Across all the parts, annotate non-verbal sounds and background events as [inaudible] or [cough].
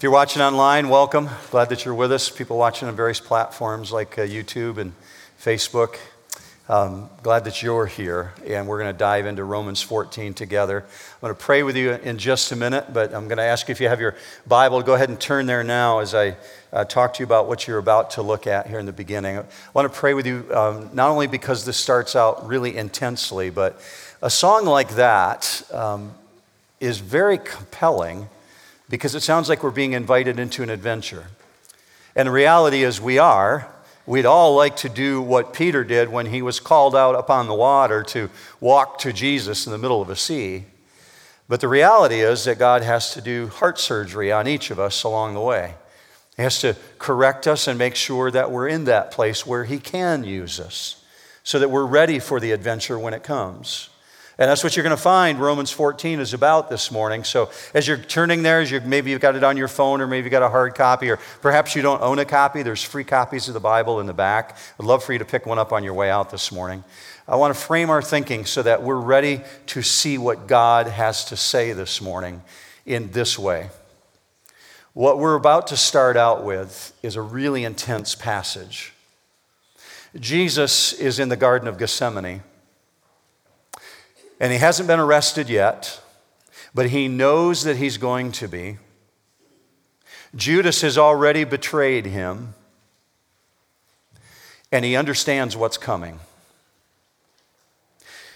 If you're watching online, welcome. Glad that you're with us. People watching on various platforms like uh, YouTube and Facebook. Um, glad that you're here, and we're going to dive into Romans 14 together. I'm going to pray with you in just a minute, but I'm going to ask you if you have your Bible, go ahead and turn there now as I uh, talk to you about what you're about to look at here in the beginning. I want to pray with you um, not only because this starts out really intensely, but a song like that um, is very compelling because it sounds like we're being invited into an adventure. And the reality is, we are. We'd all like to do what Peter did when he was called out upon the water to walk to Jesus in the middle of a sea. But the reality is that God has to do heart surgery on each of us along the way. He has to correct us and make sure that we're in that place where He can use us so that we're ready for the adventure when it comes. And that's what you're going to find Romans 14 is about this morning. So as you're turning there, as you maybe you've got it on your phone or maybe you've got a hard copy or perhaps you don't own a copy, there's free copies of the Bible in the back. I'd love for you to pick one up on your way out this morning. I want to frame our thinking so that we're ready to see what God has to say this morning in this way. What we're about to start out with is a really intense passage. Jesus is in the Garden of Gethsemane. And he hasn't been arrested yet, but he knows that he's going to be. Judas has already betrayed him, and he understands what's coming.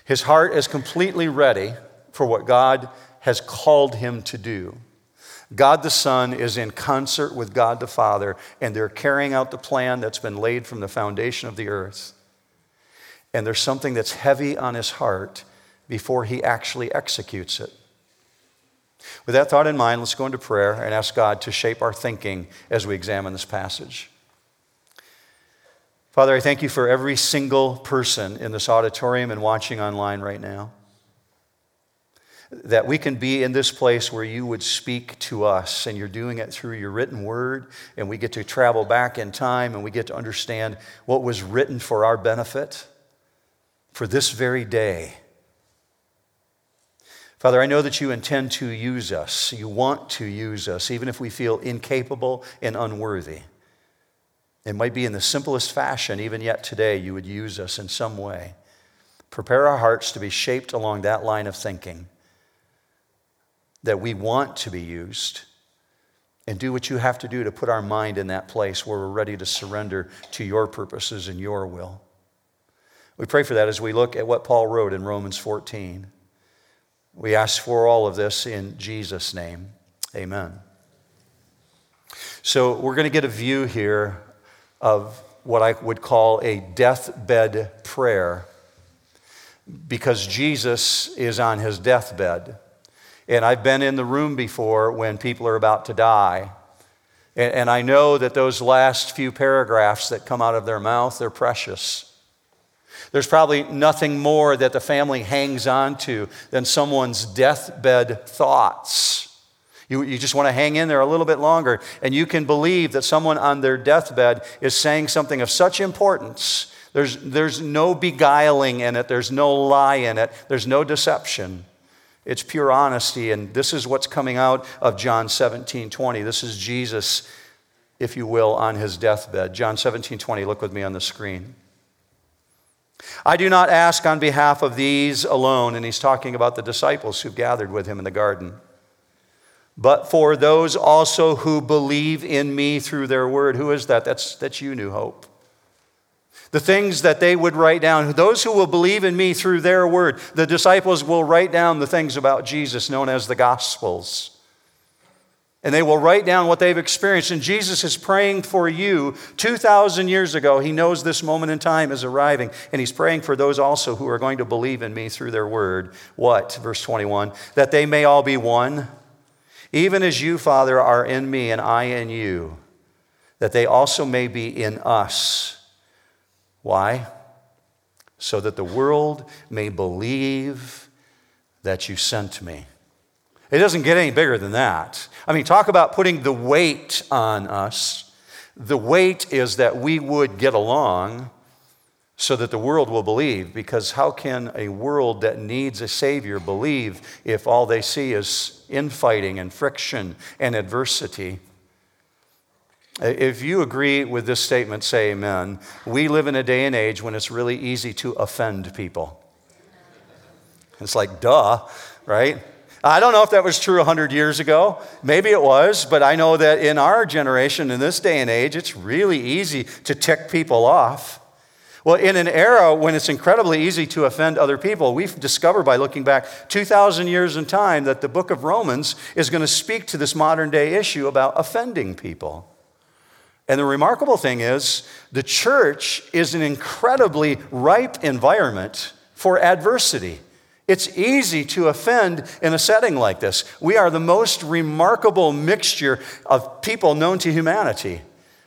His heart is completely ready for what God has called him to do. God the Son is in concert with God the Father, and they're carrying out the plan that's been laid from the foundation of the earth. And there's something that's heavy on his heart before he actually executes it. With that thought in mind, let's go into prayer and ask God to shape our thinking as we examine this passage. Father, I thank you for every single person in this auditorium and watching online right now. That we can be in this place where you would speak to us, and you're doing it through your written word, and we get to travel back in time and we get to understand what was written for our benefit for this very day. Father, I know that you intend to use us. You want to use us, even if we feel incapable and unworthy. It might be in the simplest fashion, even yet today, you would use us in some way. Prepare our hearts to be shaped along that line of thinking that we want to be used and do what you have to do to put our mind in that place where we're ready to surrender to your purposes and your will. We pray for that as we look at what Paul wrote in Romans 14. We ask for all of this in Jesus' name. Amen. So, we're going to get a view here of what I would call a deathbed prayer because Jesus is on his deathbed. And I've been in the room before when people are about to die. And, I know that those last few paragraphs that come out of their mouth, they're precious. There's probably nothing more that the family hangs on to than someone's deathbed thoughts. You, you just want to hang in there a little bit longer, and you can believe that someone on their deathbed is saying something of such importance. There's, there's no beguiling in it, there's no lie in it, there's no deception. It's pure honesty, and this is what's coming out of John 17 20. This is Jesus, if you will, on his deathbed. John 17 20, look with me on the screen. I do not ask on behalf of these alone, and he's talking about the disciples who gathered with him in the garden, but for those also who believe in me through their word. Who is that? That's, that's you, New Hope. The things that they would write down, those who will believe in me through their word, the disciples will write down the things about Jesus known as the Gospels and they will write down what they've experienced. And Jesus is praying for you 2,000 years ago. He knows this moment in time is arriving, and He's praying for those also who are going to believe in me through their word. What? Verse 21 that they may all be one, even as you, Father, are in me and I in you, that they also may be in us. Why? So that the world may believe that you sent me. It doesn't get any bigger than that. I mean, talk about putting the weight on us. The weight is that we would get along so that the world will believe. Because how can a world that needs a Savior believe if all they see is infighting and friction and adversity? If you agree with this statement, say amen. We live in a day and age when it's really easy to offend people. It's like, duh, right? I don't know if that was true 100 years ago. Maybe it was, but I know that in our generation, in this day and age, it's really easy to tick people off. Well, in an era when it's incredibly easy to offend other people, we've discovered by looking back 2,000 years in time that the book of Romans is going to speak to this modern day issue about offending people. And the remarkable thing is, the church is an incredibly ripe environment for adversity. It's easy to offend in a setting like this. We are the most remarkable mixture of people known to humanity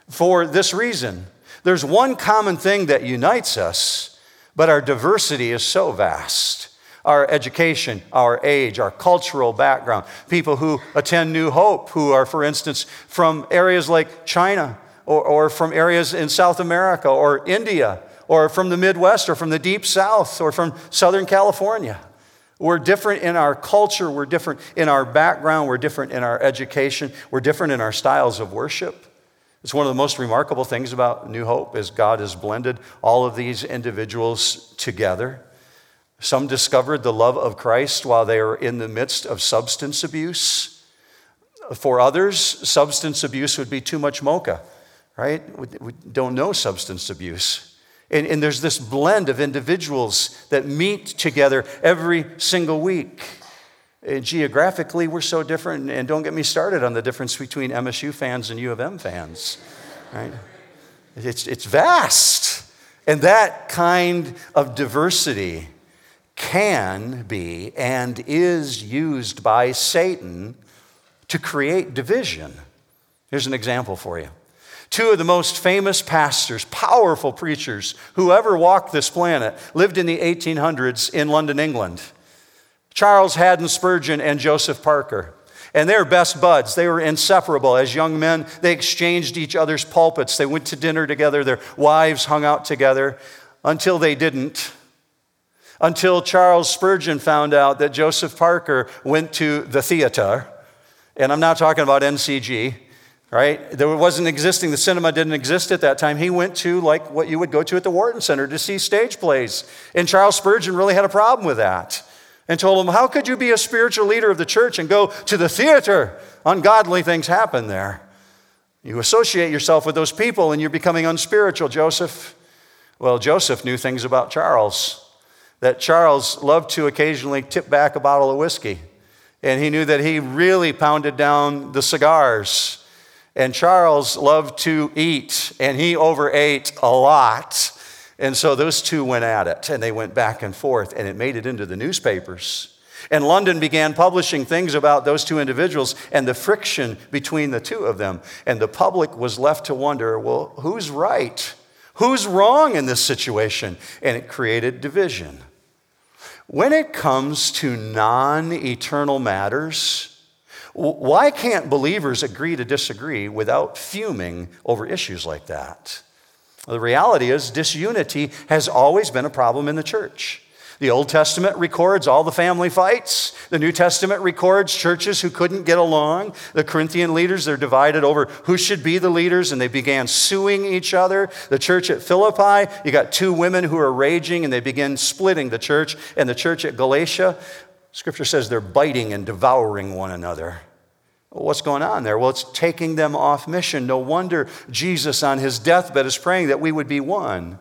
for this reason. There's one common thing that unites us, but our diversity is so vast. Our education, our age, our cultural background, people who attend New Hope, who are, for instance, from areas like China or, or from areas in South America or India or from the Midwest or from the Deep South or from Southern California. We're different in our culture, we're different in our background, we're different in our education, we're different in our styles of worship. It's one of the most remarkable things about New Hope is God has blended all of these individuals together. Some discovered the love of Christ while they were in the midst of substance abuse. For others, substance abuse would be too much mocha, right? We don't know substance abuse. And, and there's this blend of individuals that meet together every single week. And geographically, we're so different. And don't get me started on the difference between MSU fans and U of M fans. Right? It's, it's vast. And that kind of diversity can be and is used by Satan to create division. Here's an example for you. Two of the most famous pastors, powerful preachers who ever walked this planet, lived in the 1800s in London, England. Charles Haddon Spurgeon and Joseph Parker. And they were best buds. They were inseparable. As young men, they exchanged each other's pulpits. They went to dinner together. Their wives hung out together until they didn't. Until Charles Spurgeon found out that Joseph Parker went to the theater. And I'm not talking about NCG, right? There wasn't existing, the cinema didn't exist at that time. He went to like what you would go to at the Wharton Center to see stage plays. And Charles Spurgeon really had a problem with that and told him, How could you be a spiritual leader of the church and go to the theater? Ungodly things happen there. You associate yourself with those people and you're becoming unspiritual, Joseph. Well, Joseph knew things about Charles. That Charles loved to occasionally tip back a bottle of whiskey. And he knew that he really pounded down the cigars. And Charles loved to eat, and he overate a lot. And so those two went at it, and they went back and forth, and it made it into the newspapers. And London began publishing things about those two individuals and the friction between the two of them. And the public was left to wonder well, who's right? Who's wrong in this situation? And it created division. When it comes to non eternal matters, why can't believers agree to disagree without fuming over issues like that? The reality is, disunity has always been a problem in the church. The Old Testament records all the family fights. The New Testament records churches who couldn't get along. The Corinthian leaders, they're divided over who should be the leaders, and they began suing each other. The church at Philippi, you got two women who are raging, and they begin splitting the church. And the church at Galatia, scripture says they're biting and devouring one another. What's going on there? Well, it's taking them off mission. No wonder Jesus on his deathbed is praying that we would be one.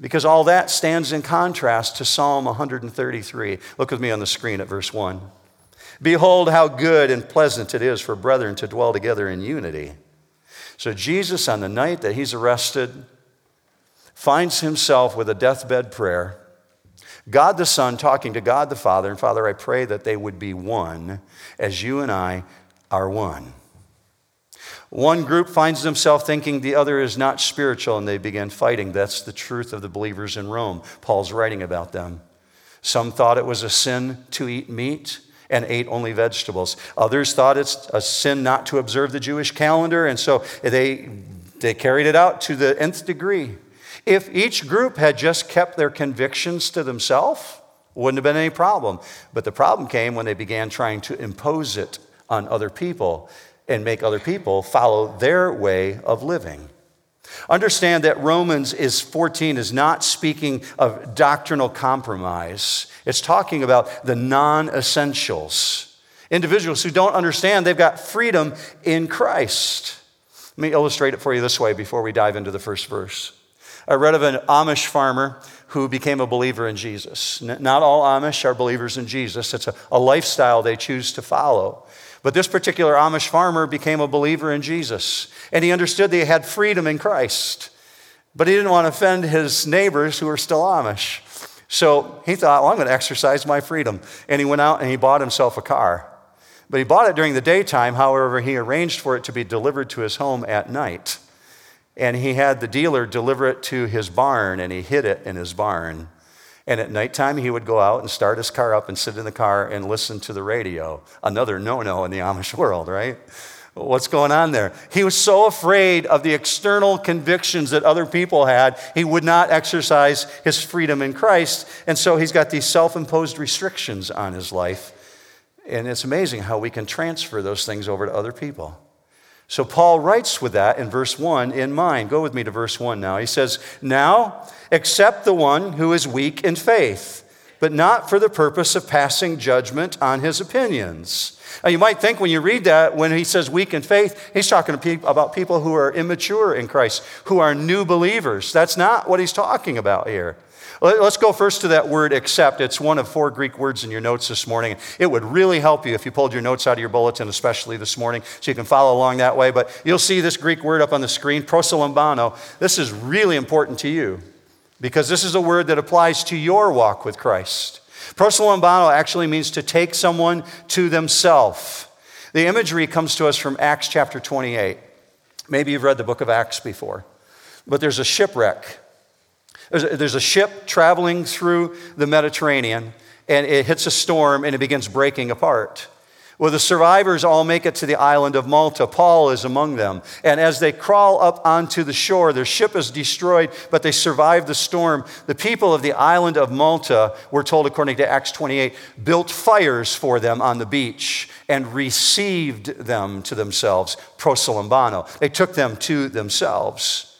Because all that stands in contrast to Psalm 133. Look with me on the screen at verse 1. Behold, how good and pleasant it is for brethren to dwell together in unity. So, Jesus, on the night that he's arrested, finds himself with a deathbed prayer. God the Son talking to God the Father, and Father, I pray that they would be one as you and I are one. One group finds themselves thinking the other is not spiritual and they begin fighting. That's the truth of the believers in Rome. Paul's writing about them. Some thought it was a sin to eat meat and ate only vegetables. Others thought it's a sin not to observe the Jewish calendar, and so they, they carried it out to the nth degree. If each group had just kept their convictions to themselves, wouldn't have been any problem. But the problem came when they began trying to impose it on other people. and make other people follow their way of living. Understand that Romans is 14 is not speaking of doctrinal compromise. It's talking about the non-essentials. Individuals who don't understand they've got freedom in Christ. Let me illustrate it for you this way before we dive into the first verse. I read of an Amish farmer who became a believer in Jesus. Not all Amish are believers in Jesus, it's a, a lifestyle they choose to follow. But this particular Amish farmer became a believer in Jesus, and he understood that he had freedom in Christ. But he didn't want to offend his neighbors who were still Amish. So he thought, well, I'm going to exercise my freedom. And he went out and he bought himself a car. But he bought it during the daytime, however, he arranged for it to be delivered to his home at night. And he had the dealer deliver it to his barn, and he hid it in his barn. And at nighttime, he would go out and start his car up and sit in the car and listen to the radio. Another no no in the Amish [laughs] world, right? What's going on there? He was so afraid of the external convictions that other people had, he would not exercise his freedom in Christ. And so he's got these self imposed restrictions on his life. And it's amazing how we can transfer those things over to other people. So Paul writes with that in verse 1 in mind. Go with me to verse 1 now. He says, Now accept the one who is weak in faith, but not for the purpose of passing judgment on his opinions. Now, you might think when you read that, when he says weak in faith, he's talking about people who are immature in Christ, who are new believers. That's not what he's talking about here. Let's go first to that word accept. It's one of four Greek words in your notes this morning. It would really help you if you pulled your notes out of your bulletin, especially this morning, so you can follow along that way. But you'll see this Greek word up on the screen, prosolambano. This is really important to you because this is a word that applies to your walk with Christ. Prosolambano actually means to take someone to themselves. The imagery comes to us from Acts chapter 28. Maybe you've read the book of Acts before, but there's a shipwreck there's a, there's a ship traveling through the Mediterranean, and it hits a storm and it begins breaking apart. Well, the survivors all make it to the island of Malta. Paul is among them. And as they crawl up onto the shore, their ship is destroyed, but they survive the storm. The people of the island of Malta, we're told according to Acts 28, built fires for them on the beach and received them to themselves, prosolambano. They took them to themselves.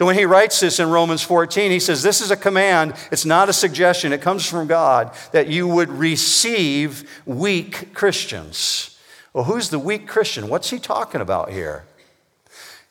So when he writes this in Romans 14, he says, This is a command. It's not a suggestion. It comes from God that you would receive weak Christians. Well, who's the weak Christian? What's he talking about here?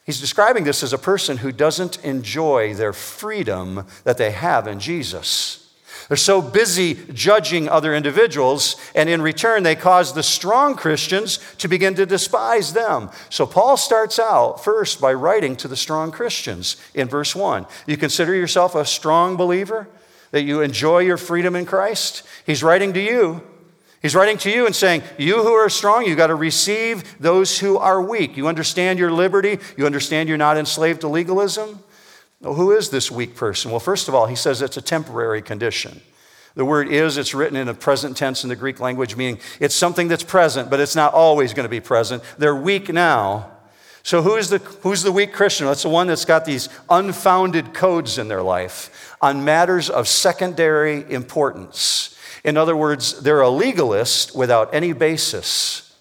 He's describing this as a person who doesn't enjoy their freedom that they have in Jesus. They're so busy judging other individuals, and in return, they cause the strong Christians to begin to despise them. So, Paul starts out first by writing to the strong Christians in verse 1. You consider yourself a strong believer, that you enjoy your freedom in Christ? He's writing to you. He's writing to you and saying, You who are strong, you got to receive those who are weak. You understand your liberty. You understand you're not enslaved to legalism. Well, who is this weak person? Well, first of all, he says it's a temporary condition. The word is, it's written in a present tense in the Greek language, meaning it's something that's present, but it's not always going to be present. They're weak now. So, who is the, who's the weak Christian? That's the one that's got these unfounded codes in their life on matters of secondary importance. In other words, they're a legalist without any basis.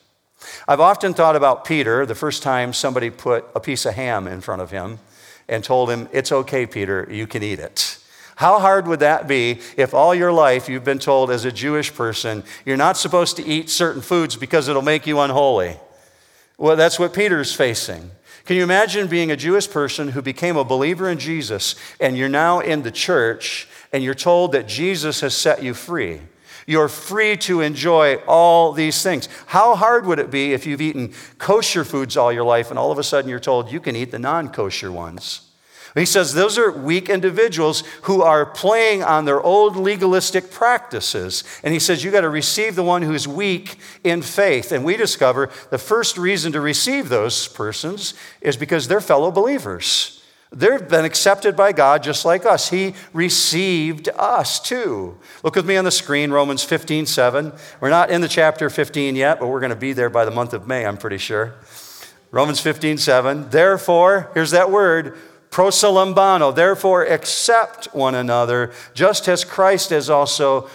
I've often thought about Peter the first time somebody put a piece of ham in front of him and told him, It's okay, Peter, you can eat it. How hard would that be if all your life you've been told as a Jewish person, you're not supposed to eat certain foods because it'll make you unholy? Well, that's what Peter's facing. Can you imagine being a Jewish person who became a believer in Jesus and you're now in the church and you're told that Jesus has set you free? You're free to enjoy all these things. How hard would it be if you've eaten kosher foods all your life and all of a sudden you're told you can eat the non kosher ones? He says those are weak individuals who are playing on their old legalistic practices. And he says you got to receive the one who's weak in faith. And we discover the first reason to receive those persons is because they're fellow believers. They've been accepted by God just like us. He received us too. Look with me on the screen, Romans 15, 7. We're not in the chapter 15 yet, but we're going to be there by the month of May, I'm pretty sure. Romans 15, 7. Therefore, here's that word, prosolambano. Therefore, accept one another, just as Christ has also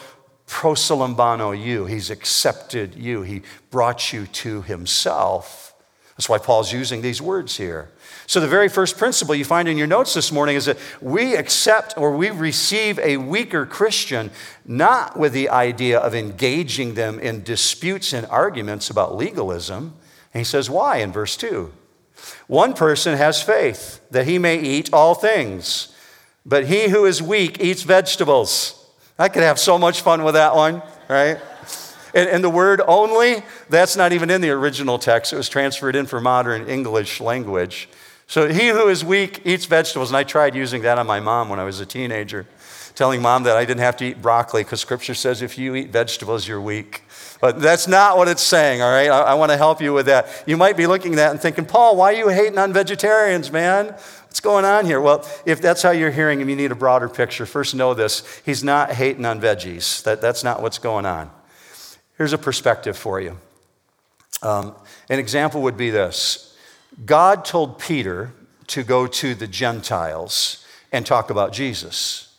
prosolambano you. He's accepted you, He brought you to Himself. That's why Paul's using these words here. So, the very first principle you find in your notes this morning is that we accept or we receive a weaker Christian not with the idea of engaging them in disputes and arguments about legalism. And he says, why in verse 2? One person has faith that he may eat all things, but he who is weak eats vegetables. I could have so much fun with that one, right? And, and, the word only, that's not even in the original text. It was transferred in for modern English language. So he who is weak eats vegetables. And I tried using that on my mom when I was a teenager, telling mom that I didn't have to eat broccoli because scripture says if you eat vegetables, you're weak. But that's not what it's saying, all right? I, I want to help you with that. You might be looking at that and thinking, Paul, why are you hating on vegetarians, man? What's going on here? Well, if that's how you're hearing him, you need a broader picture. First, know this he's not hating on veggies, that, that's not what's going on. Here's a perspective for you. Um, an example would be this God told Peter to go to the Gentiles and talk about Jesus.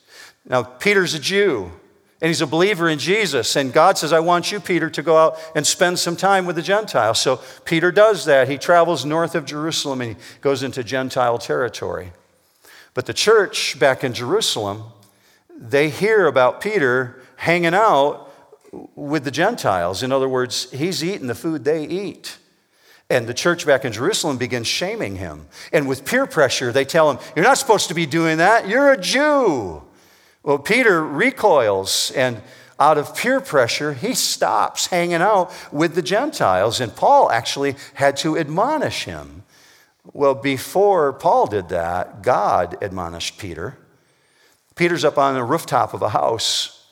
Now, Peter's a Jew and he's a believer in Jesus. And God says, I want you, Peter, to go out and spend some time with the Gentiles. So Peter does that. He travels north of Jerusalem and he goes into Gentile territory. But the church back in Jerusalem, they hear about Peter hanging out with the Gentiles. In other words, he's eating the food they eat. And the church back in Jerusalem begins shaming him. And with peer pressure, they tell him, You're not supposed to be doing that. You're a Jew. Well, Peter recoils, and out of peer pressure, he stops hanging out with the Gentiles. And Paul actually had to admonish him. Well, before Paul did that, God admonished Peter. Peter's up on the rooftop of a house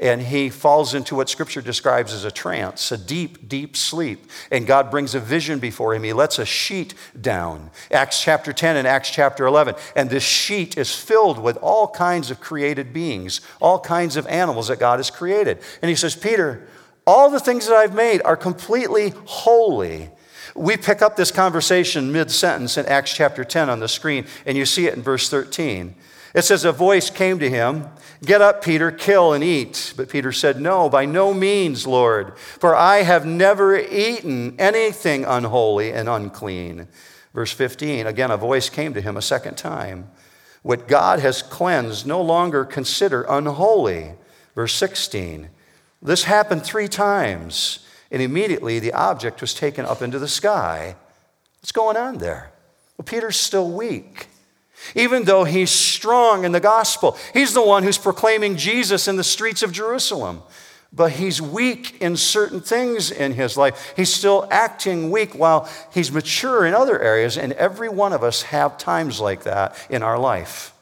and he falls into what scripture describes as a trance, a deep, deep sleep. And God brings a vision before him. He lets a sheet down. Acts chapter 10 and Acts chapter 11. And this sheet is filled with all kinds of created beings, all kinds of animals that God has created. And he says, Peter, all the things that I've made are completely holy. We pick up this conversation mid sentence in Acts chapter 10 on the screen, and you see it in verse 13. It says, A voice came to him, Get up, Peter, kill and eat. But Peter said, No, by no means, Lord, for I have never eaten anything unholy and unclean. Verse 15, again, a voice came to him a second time. What God has cleansed, no longer consider unholy. Verse 16, this happened three times, and immediately the object was taken up into the sky. What's going on there? Well, Peter's still weak even though he's strong in the gospel. He's the one who's proclaiming Jesus in the streets of Jerusalem. But he's weak in certain things in his life. He's still acting weak while he's mature in other areas, and every one of us have times like that in our life.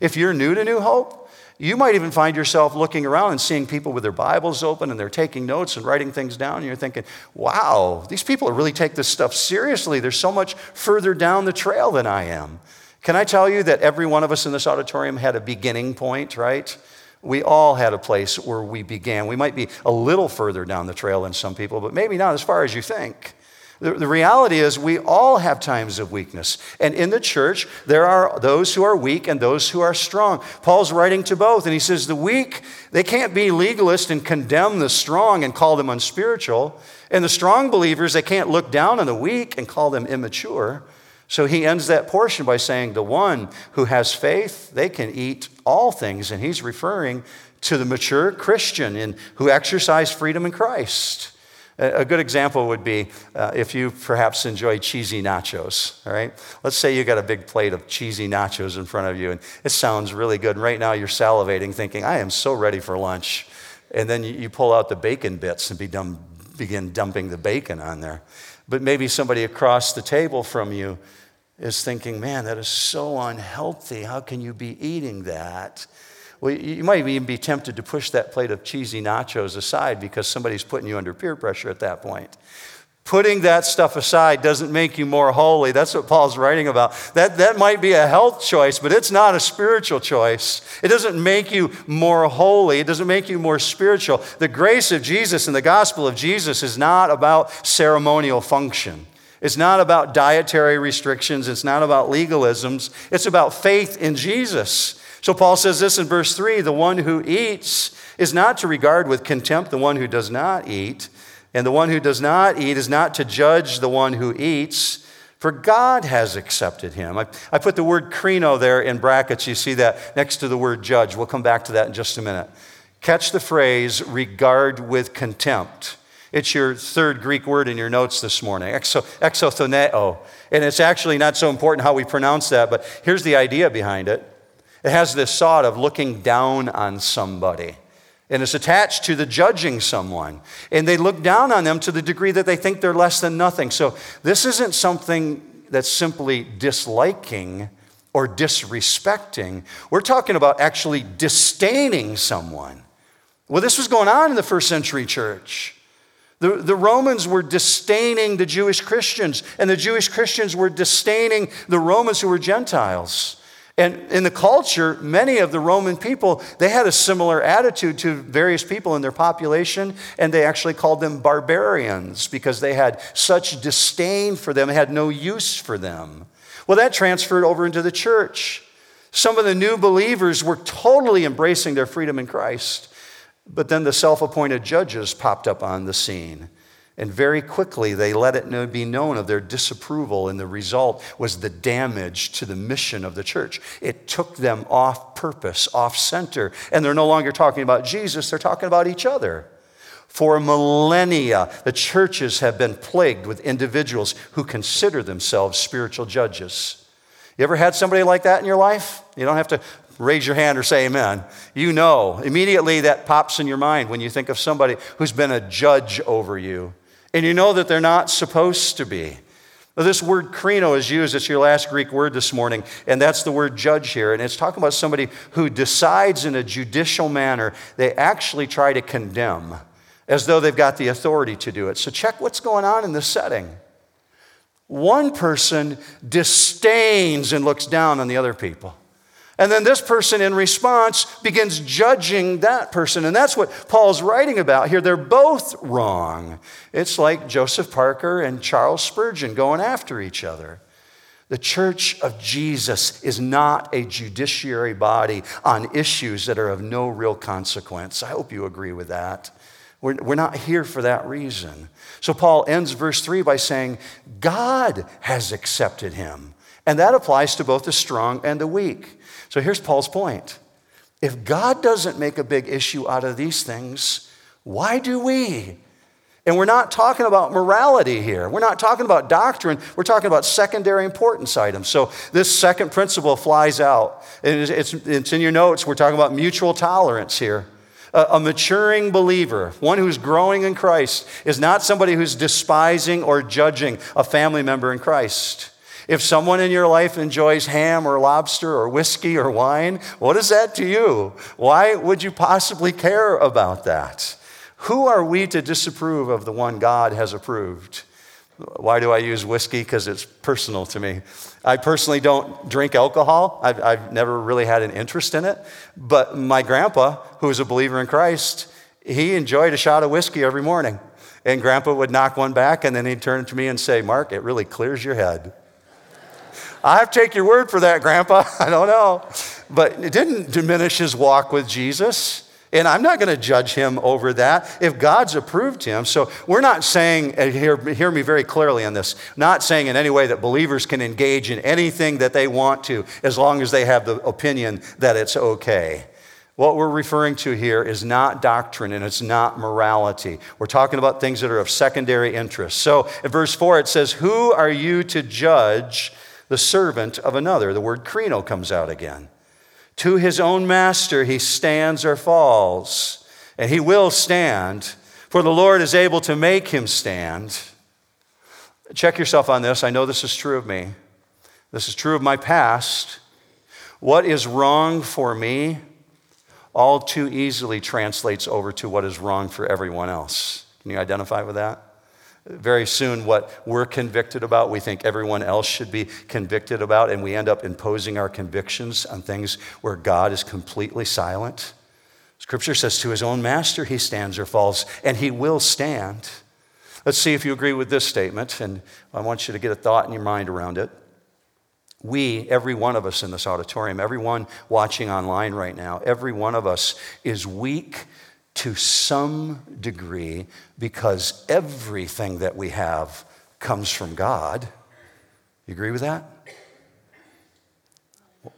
If you're new to New Hope, you might even find yourself looking around and seeing people with their Bibles open and they're taking notes and writing things down. And you're thinking, wow, these people really take this stuff seriously. They're so much further down the trail than I am. Can I tell you that every one of us in this auditorium had a beginning point, right? We all had a place where we began. We might be a little further down the trail than some people, but maybe not as far as you think. The, reality is, we all have times of weakness. And in the church, there are those who are weak and those who are strong. Paul's writing to both, and he says, The weak, they can't be legalist and condemn the strong and call them unspiritual. And the strong believers, they can't look down on the weak and call them immature. So he ends that portion by saying, The one who has faith, they can eat all things. And he's referring to the mature Christian in, who exercise freedom in Christ. A good example would be uh, if you perhaps enjoy cheesy nachos, all right? Let's say you got a big plate of cheesy nachos in front of you, and it sounds really good. And right now you're salivating, thinking, I am so ready for lunch. And then you, pull out the bacon bits and be dumb, begin dumping the bacon on there. But maybe somebody across the table from you is thinking, man, that is so unhealthy. How can you be eating that? Well, you might even be tempted to push that plate of cheesy nachos aside because somebody's putting you under peer pressure at that point. Putting that stuff aside doesn't make you more holy. That's what Paul's writing about. That, that might be a health choice, but it's not a spiritual choice. It doesn't make you more holy, it doesn't make you more spiritual. The grace of Jesus and the gospel of Jesus is not about ceremonial function. It's not about dietary restrictions, it's not about legalisms, it's about faith in Jesus. So Paul says this in verse 3 the one who eats is not to regard with contempt the one who does not eat, and the one who does not eat is not to judge the one who eats, for God has accepted him. I, I, put the word krino there in brackets. You see that next to the word judge. We'll come back to that in just a minute. Catch the phrase regard with contempt. It's your third Greek word in your notes this morning, exo, exothoneo. And it's actually not so important how we pronounce that, but here's the idea behind it. It has this thought of looking down on somebody and it's attached to the judging someone. And they look down on them to the degree that they think they're less than nothing. So this isn't something that's simply disliking or disrespecting. We're talking about actually disdaining someone. Well, this was going on in the first century church. The, the Romans were disdaining the Jewish Christians, and the Jewish Christians were disdaining the Romans who were Gentiles. And in the culture, many of the Roman people, they had a similar attitude to various people in their population, and they actually called them barbarians because they had such disdain for them, had no use for them. Well, that transferred over into the church. Some of the new believers were totally embracing their freedom in Christ, but then the self appointed judges popped up on the scene. And very quickly, they let it be known of their disapproval, and the result was the damage to the mission of the church. It took them off purpose, off center, and they're no longer talking about Jesus, they're talking about each other. For millennia, the churches have been plagued with individuals who consider themselves spiritual judges. You ever had somebody like that in your life? You don't have to raise your hand or say amen. You know, immediately that pops in your mind when you think of somebody who's been a judge over you and you know that they're not supposed to be. This word krino is used, it's your last Greek word this morning, and that's the word judge here. And it's talking about somebody who decides in a judicial manner, they actually try to condemn as though they've got the authority to do it. So, check what's going on in this setting. One person disdains and looks down on the other people. And then this person, in response, begins judging that person. And that's what Paul's writing about here. They're both wrong. It's like Joseph Parker and Charles Spurgeon going after each other. The church of Jesus is not a judiciary body on issues that are of no real consequence. I hope you agree with that. We're, we're not here for that reason. So Paul ends verse 3 by saying, God has accepted him. And that applies to both the strong and the weak. So here's Paul's point. If God doesn't make a big issue out of these things, why do we? And we're not talking about morality here. We're not talking about doctrine. We're talking about secondary importance items. So this second principle flies out. It's, it's, in your notes. We're talking about mutual tolerance here. A maturing believer, one who's growing in Christ, is not somebody who's despising or judging a family member in Christ. If someone in your life enjoys ham or lobster or whiskey or wine, what is that to you? Why would you possibly care about that? Who are we to disapprove of the one God has approved? Why do I use whiskey? Because it's personal to me. I personally don't drink alcohol. I've, I've, never really had an interest in it. But my grandpa, who was a believer in Christ, he enjoyed a shot of whiskey every morning. And grandpa would knock one back, and then he'd turn to me and say, Mark, it really clears your head. I have to take your word for that, Grandpa. [laughs] I don't know. But it didn't diminish his walk with Jesus. And I'm not going to judge him over that if God's approved him. So we're not saying, hear, hear me very clearly on this, not saying in any way that believers can engage in anything that they want to as long as they have the opinion that it's okay. What we're referring to here is not doctrine and it's not morality. We're talking about things that are of secondary interest. So in verse 4, it says, Who are you to judge the servant of another. The word krino comes out again. To his own master he stands or falls, and he will stand, for the Lord is able to make him stand. Check yourself on this. I know this is true of me. This is true of my past. What is wrong for me all too easily translates over to what is wrong for everyone else. Can you identify with that? Very soon, what we're convicted about, we think everyone else should be convicted about, and we end up imposing our convictions on things where God is completely silent. Scripture says, To his own master he stands or falls, and he will stand. Let's see if you agree with this statement, and I want you to get a thought in your mind around it. We, every one of us in this auditorium, everyone watching online right now, every one of us is weak to some degree because everything that we have comes from God. You agree with that?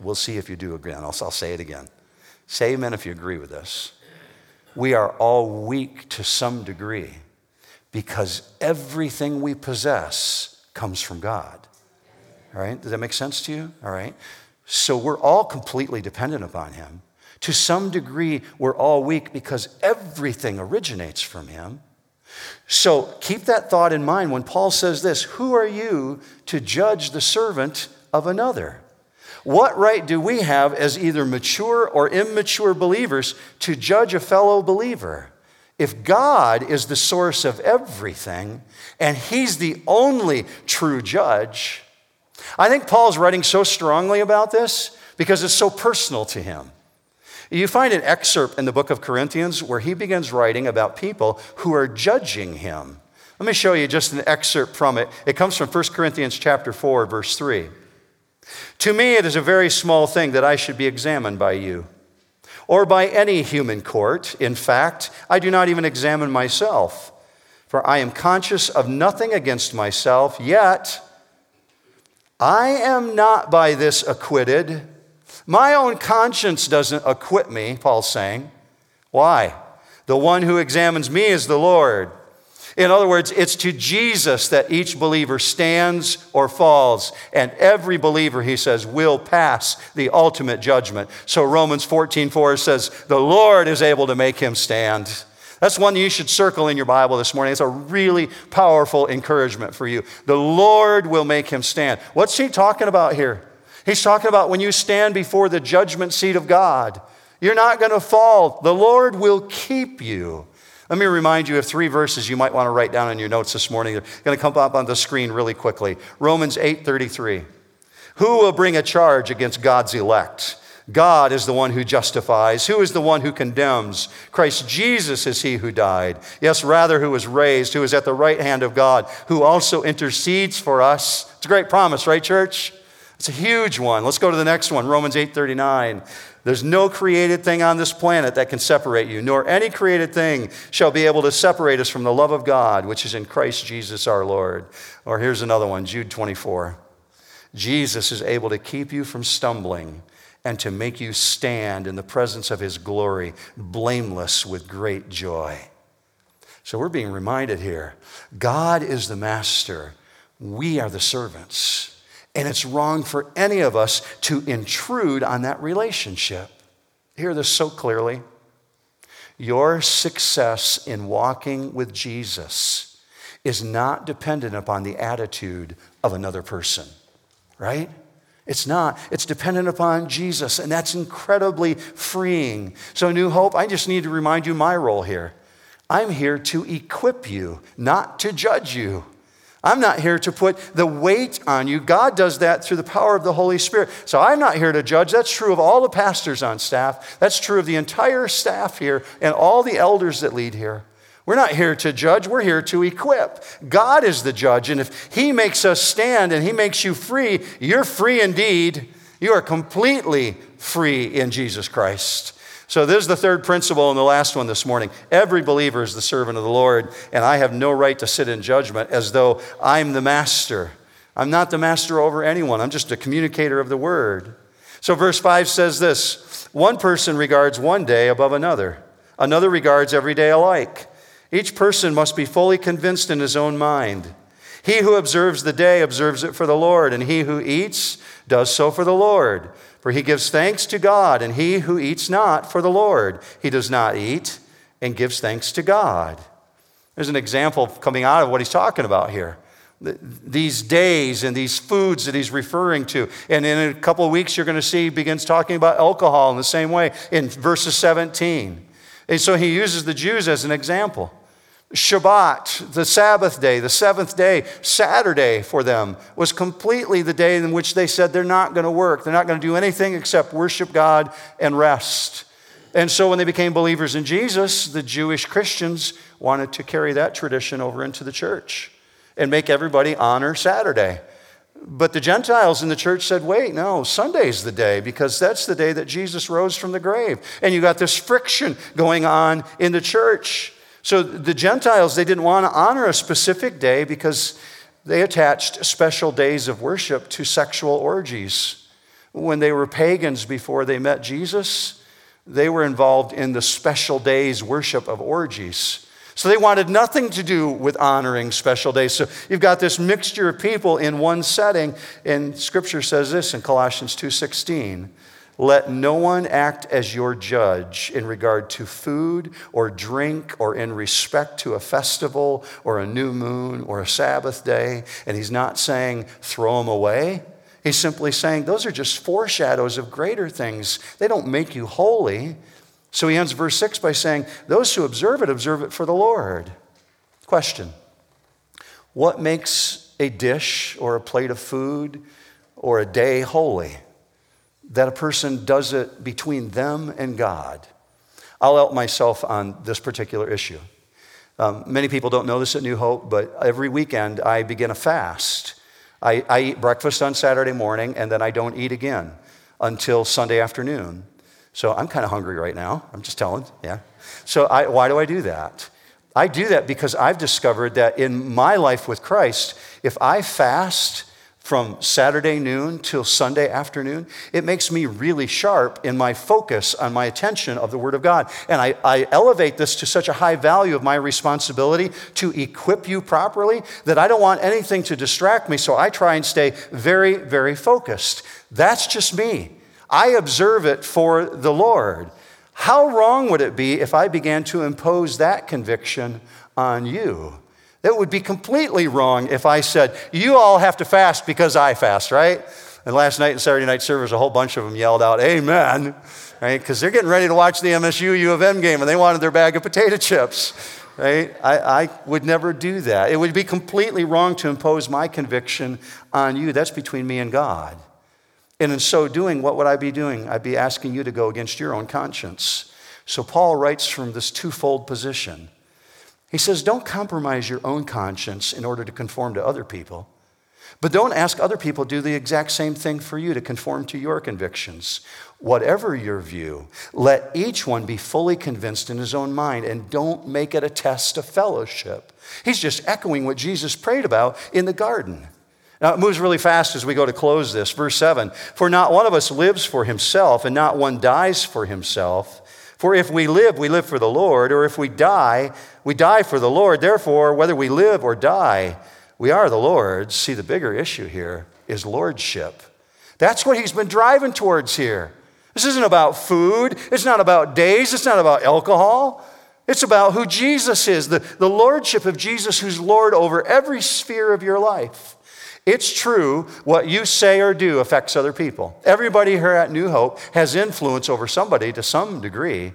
We'll see if you do again. I'll, I'll say it again. Say amen if you agree with this. We are all weak to some degree because everything we possess comes from God. All right? Does that make sense to you? All right. So we're all completely dependent upon Him. To some degree, we're all weak because everything originates from Him. So keep that thought in mind when Paul says this Who are you to judge the servant of another? What right do we have as either mature or immature believers to judge a fellow believer? If God is the source of everything and He's the only true judge, I think Paul's writing so strongly about this because it's so personal to him. You find an excerpt in the book of Corinthians where he begins writing about people who are judging him. Let me show you just an excerpt from it. It comes from 1 Corinthians chapter 4 verse 3. To me it is a very small thing that I should be examined by you or by any human court. In fact, I do not even examine myself, for I am conscious of nothing against myself, yet I am not by this acquitted. My own conscience doesn't acquit me, Paul's saying. Why? The one who examines me is the Lord. In other words, it's to Jesus that each believer stands or falls. And every believer, he says, will pass the ultimate judgment. So Romans 14 4 says, The Lord is able to make him stand. That's one you should circle in your Bible this morning. It's a really powerful encouragement for you. The Lord will make him stand. What's he talking about here? He's talking about when you stand before the judgment seat of God, you're not going to fall. The Lord will keep you. Let me remind you of three verses you might want to write down in your notes this morning. They're going to come up on the screen really quickly. Romans 8:33. Who will bring a charge against God's elect? God is the one who justifies. Who is the one who condemns? Christ Jesus is he who died. Yes, rather, who was raised, who is at the right hand of God, who also intercedes for us. It's a great promise, right, church? It's a huge one. Let's go to the next one, Romans 8:39. There's no created thing on this planet that can separate you, nor any created thing shall be able to separate us from the love of God, which is in Christ Jesus our Lord. Or here's another one, Jude 24. Jesus is able to keep you from stumbling and to make you stand in the presence of his glory, blameless with great joy. So we're being reminded here God is the master, we are the servants. And it's wrong for any of us to intrude on that relationship. Hear this so clearly. Your success in walking with Jesus is not dependent upon the attitude of another person, right? It's not. It's dependent upon Jesus, and that's incredibly freeing. So, New Hope, I just need to remind you my role here. I'm here to equip you, not to judge you. I'm not here to put the weight on you. God does that through the power of the Holy Spirit. So I'm not here to judge. That's true of all the pastors on staff. That's true of the entire staff here and all the elders that lead here. We're not here to judge, we're here to equip. God is the judge, and if He makes us stand and He makes you free, you're free indeed. You are completely free in Jesus Christ. So, this is the third principle and the last one this morning. Every believer is the servant of the Lord, and I have no right to sit in judgment as though I'm the master. I'm not the master over anyone, I'm just a communicator of the word. So, verse 5 says this One person regards one day above another, another regards every day alike. Each person must be fully convinced in his own mind. He who observes the day observes it for the Lord, and he who eats does so for the Lord. For he gives thanks to God, and he who eats not for the Lord, he does not eat and gives thanks to God. There's an example coming out of what he's talking about here. These days and these foods that he's referring to. And in a couple of weeks, you're going to see he begins talking about alcohol in the same way in verses 17. And so he uses the Jews as an example. Shabbat, the Sabbath day, the seventh day, Saturday for them was completely the day in which they said they're not going to work. They're not going to do anything except worship God and rest. And so when they became believers in Jesus, the Jewish Christians wanted to carry that tradition over into the church and make everybody honor Saturday. But the Gentiles in the church said, wait, no, Sunday's the day because that's the day that Jesus rose from the grave. And you got this friction going on in the church. So the Gentiles, they didn't want to honor a specific day because They attached special days of worship to sexual orgies. When they were pagans before they met Jesus, they were involved in the special days worship of orgies. So they wanted nothing to do with honoring special days. So you've got this mixture of people in one setting, and scripture says this in Colossians 2:16. Let no one act as your judge in regard to food or drink or in respect to a festival or a new moon or a Sabbath day. And he's not saying throw them away. He's simply saying those are just foreshadows of greater things. They don't make you holy. So he ends verse 6 by saying, Those who observe it, observe it for the Lord. Question What makes a dish or a plate of food or a day holy? That a person does it between them and God. I'll out myself on this particular issue. Um, many people don't know this at New Hope, but every weekend I begin a fast. I, I eat breakfast on Saturday morning and then I don't eat again until Sunday afternoon. So I'm kind of hungry right now. I'm just telling, yeah. So I, why do I do that? I do that because I've discovered that in my life with Christ, if I fast from Saturday noon till Sunday afternoon, it makes me really sharp in my focus on my attention of the Word of God. And I, I, elevate this to such a high value of my responsibility to equip you properly that I don't want anything to distract me. So I try and stay very, very focused. That's just me. I observe it for the Lord. How wrong would it be if I began to impose that conviction on you? It would be completely wrong if I said, You all have to fast because I fast, right? And last night in Saturday night service, a whole bunch of them yelled out, Amen, right? Because they're getting ready to watch the MSU U of M game and they wanted their bag of potato chips, right? I, I would never do that. It would be completely wrong to impose my conviction on you. That's between me and God. And in so doing, what would I be doing? I'd be asking you to go against your own conscience. So Paul writes from this twofold position. He says, Don't compromise your own conscience in order to conform to other people. But don't ask other people do the exact same thing for you to conform to your convictions. Whatever your view, let each one be fully convinced in his own mind and don't make it a test of fellowship. He's just echoing what Jesus prayed about in the garden. Now, it moves really fast as we go to close this. Verse 7 For not one of us lives for himself, and not one dies for himself. For if we live, we live for the Lord, or if we die, we die for the Lord. Therefore, whether we live or die, we are the Lord's. See, the bigger issue here is lordship. That's what he's been driving towards here. This isn't about food, it's not about days, it's not about alcohol. It's about who Jesus is, the, the lordship of Jesus, who's Lord over every sphere of your life. It's true, what you say or do affects other people. Everybody here at New Hope has influence over somebody to some degree,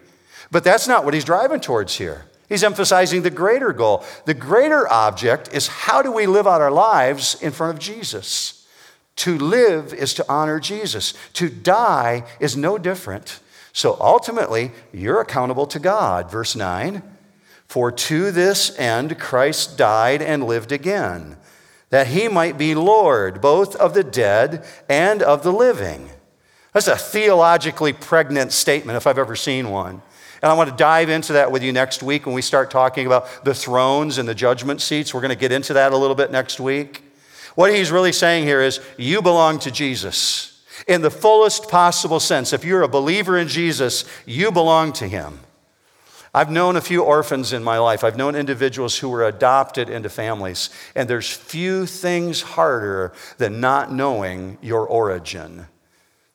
but that's not what he's driving towards here. He's emphasizing the greater goal. The greater object is how do we live out our lives in front of Jesus? To live is to honor Jesus, to die is no different. So ultimately, you're accountable to God. Verse 9 For to this end Christ died and lived again that he might be Lord both of the dead and of the living. That's a theologically pregnant statement if I've ever seen one. And I want to dive into that with you next week when we start talking about the thrones and the judgment seats. We're going to get into that a little bit next week. What he's really saying here is you belong to Jesus in the fullest possible sense. If you're a believer in Jesus, you belong to him. I've known a few orphans in my life. I've known individuals who were adopted into families, and there's few things harder than not knowing your origin.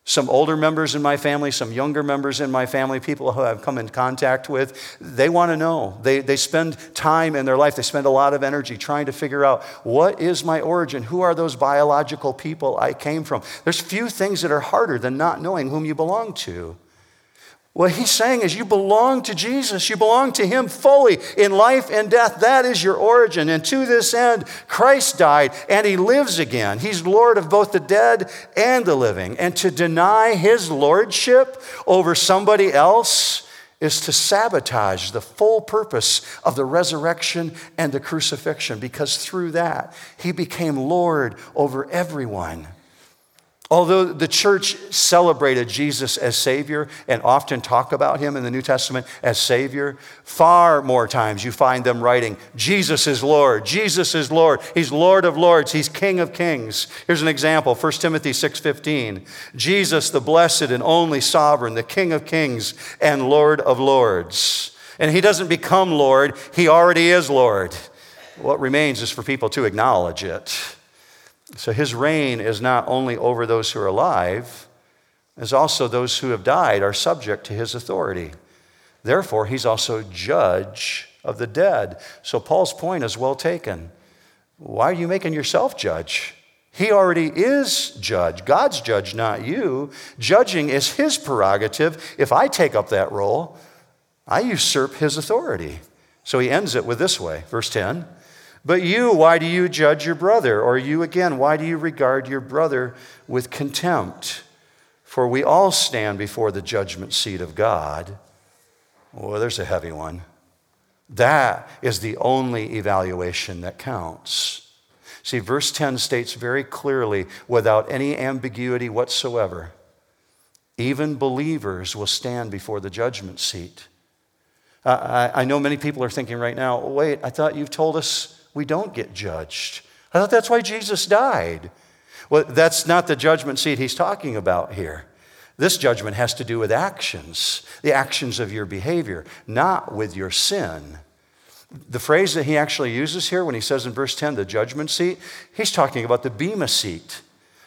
Some older members in my family, some younger members in my family, people who I've come in contact with, they want to know. They, they spend time in their life, they spend a lot of energy trying to figure out what is my origin? Who are those biological people I came from? There's few things that are harder than not knowing whom you belong to. What he's saying is, you belong to Jesus. You belong to him fully in life and death. That is your origin. And to this end, Christ died and he lives again. He's Lord of both the dead and the living. And to deny his lordship over somebody else is to sabotage the full purpose of the resurrection and the crucifixion, because through that, he became Lord over everyone. Although the church celebrated Jesus as Savior and often talk about him in the New Testament as Savior, far more times you find them writing, Jesus is Lord, Jesus is Lord, He's Lord of Lords, He's King of Kings. Here's an example 1 Timothy 6:15. Jesus, the blessed and only sovereign, the King of Kings and Lord of Lords. And He doesn't become Lord, He already is Lord. What remains is for people to acknowledge it. So his reign is not only over those who are alive, as also those who have died are subject to his authority. Therefore, he's also judge of the dead. So Paul's point is well taken. Why are you making yourself judge? He already is judge. God's judge, not you. Judging is his prerogative. If I take up that role, I usurp his authority. So he ends it with this way, verse 10 but you, why do you judge your brother? Or you again, why do you regard your brother with contempt? For we all stand before the judgment seat of God. Well, there's a heavy one. That is the only evaluation that counts. See, verse 10 states very clearly, without any ambiguity whatsoever, even believers will stand before the judgment seat. I, I know many people are thinking right now, wait, I thought you've told us we don't get judged. I thought that's why Jesus died. Well, that's not the judgment seat he's talking about here. This judgment has to do with actions, the actions of your behavior, not with your sin. The phrase that he actually uses here when he says in verse 10, the judgment seat, he's talking about the Bema seat.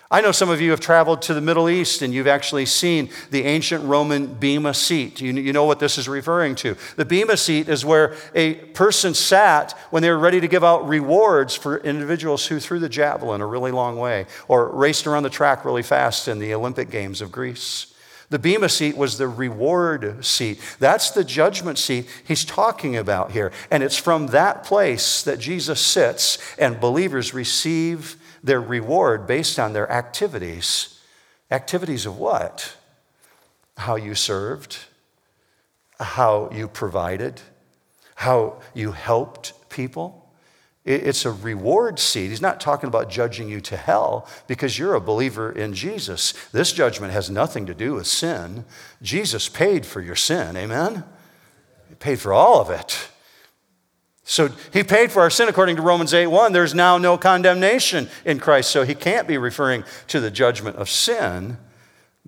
I know some of you have traveled to the Middle East and you've actually seen the ancient Roman Bema seat. You, you know what this is referring to. The Bema seat is where a person sat when they were ready to give out rewards for individuals who threw the javelin a really long way or raced around the track really fast in the Olympic Games of Greece. The Bema seat was the reward seat. That's the judgment seat he's talking about here. And it's from that place that Jesus sits and believers receive their reward based on their activities. Activities of what? How you served, how you provided, how you helped people. It's a reward seat. He's not talking about judging you to hell because you're a believer in Jesus. This judgment has nothing to do with sin. Jesus paid for your sin, amen? He paid for all of it. So he paid for our sin according to Romans 8 1. There's now no condemnation in Christ. So he can't be referring to the judgment of sin.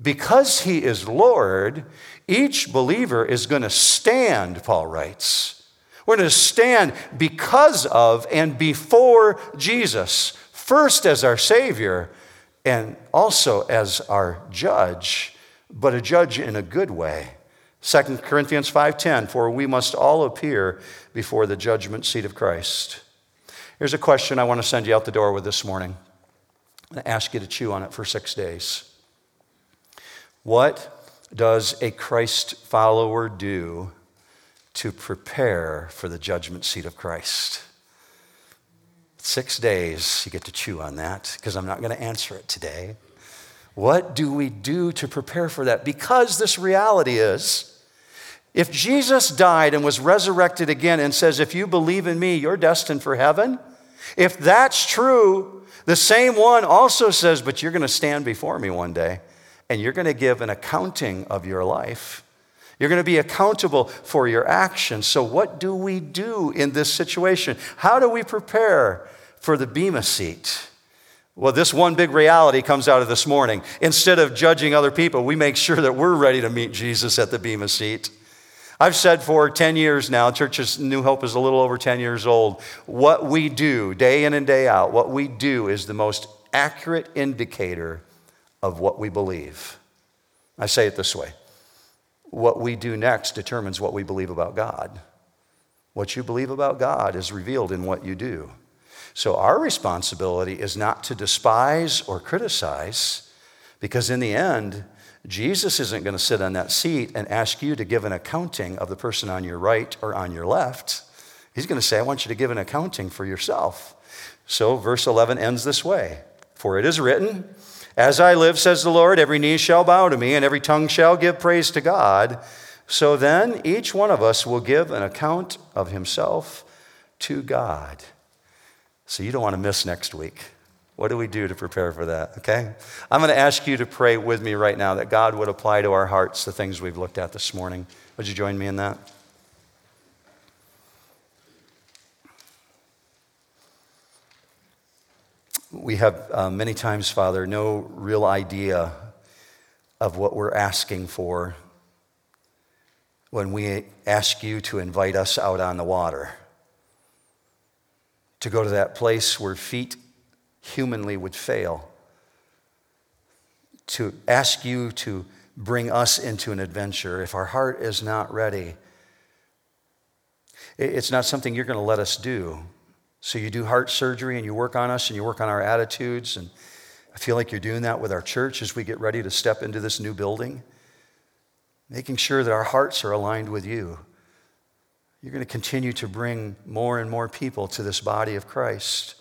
Because he is Lord, each believer is going to stand, Paul writes. We're going to stand because of and before Jesus, first as our Savior and also as our judge, but a judge in a good way. 2 Corinthians 5:10 for we must all appear before the judgment seat of Christ. Here's a question I want to send you out the door with this morning. I want to ask you to chew on it for 6 days. What does a Christ follower do to prepare for the judgment seat of Christ? Six days, you get to chew on that because I'm not going to answer it today. What do we do to prepare for that? Because this reality is if Jesus died and was resurrected again and says, If you believe in me, you're destined for heaven, if that's true, the same one also says, But you're going to stand before me one day and you're going to give an accounting of your life. You're going to be accountable for your actions. So, what do we do in this situation? How do we prepare for the Bema seat? Well, this one big reality comes out of this morning. Instead of judging other people, we make sure that we're ready to meet Jesus at the Bema seat. I've said for 10 years now, Church's New Hope is a little over 10 years old. What we do, day in and day out, what we do is the most accurate indicator of what we believe. I say it this way what we do next determines what we believe about God. What you believe about God is revealed in what you do. So, our responsibility is not to despise or criticize, because in the end, Jesus isn't going to sit on that seat and ask you to give an accounting of the person on your right or on your left. He's going to say, I want you to give an accounting for yourself. So, verse 11 ends this way For it is written, As I live, says the Lord, every knee shall bow to me, and every tongue shall give praise to God. So then, each one of us will give an account of himself to God. So you don't want to miss next week. What do we do to prepare for that? Okay? I'm going to ask you to pray with me right now that God would apply to our hearts the things we've looked at this morning. Would you join me in that? We have uh, many times, Father, no real idea of what we're asking for when we ask you to invite us out on the water, to go to that place where feet humanly would fail, to ask you to bring us into an adventure. If our heart is not ready, it's not something you're going to let us do. So you do heart surgery and you work on us and you work on our attitudes. And I feel like you're doing that with our church as we get ready to step into this new building, making sure that our hearts are aligned with you. You're going to continue to bring more and more people to this body of Christ.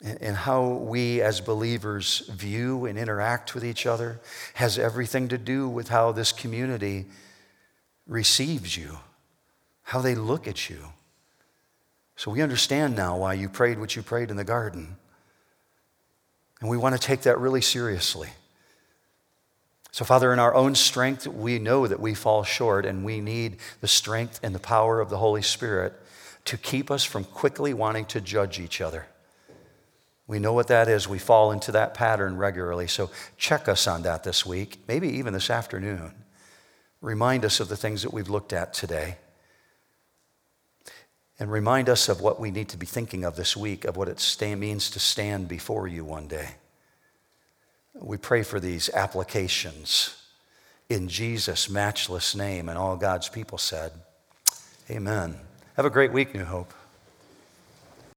And how we as believers view and interact with each other has everything to do with how this community receives you, how they look at you. So we understand now why you prayed what you prayed in the garden. And we want to take that really seriously. So, Father, in our own strength, we know that we fall short and we need the strength and the power of the Holy Spirit to keep us from quickly wanting to judge each other. We know what that is. We fall into that pattern regularly. So, check us on that this week, maybe even this afternoon. Remind us of the things that we've looked at today and remind us of what we need to be thinking of this week, of what it means to stand before you one day. We pray for these applications in Jesus' matchless name, and all God's people said, Amen. Have a great week, New Hope.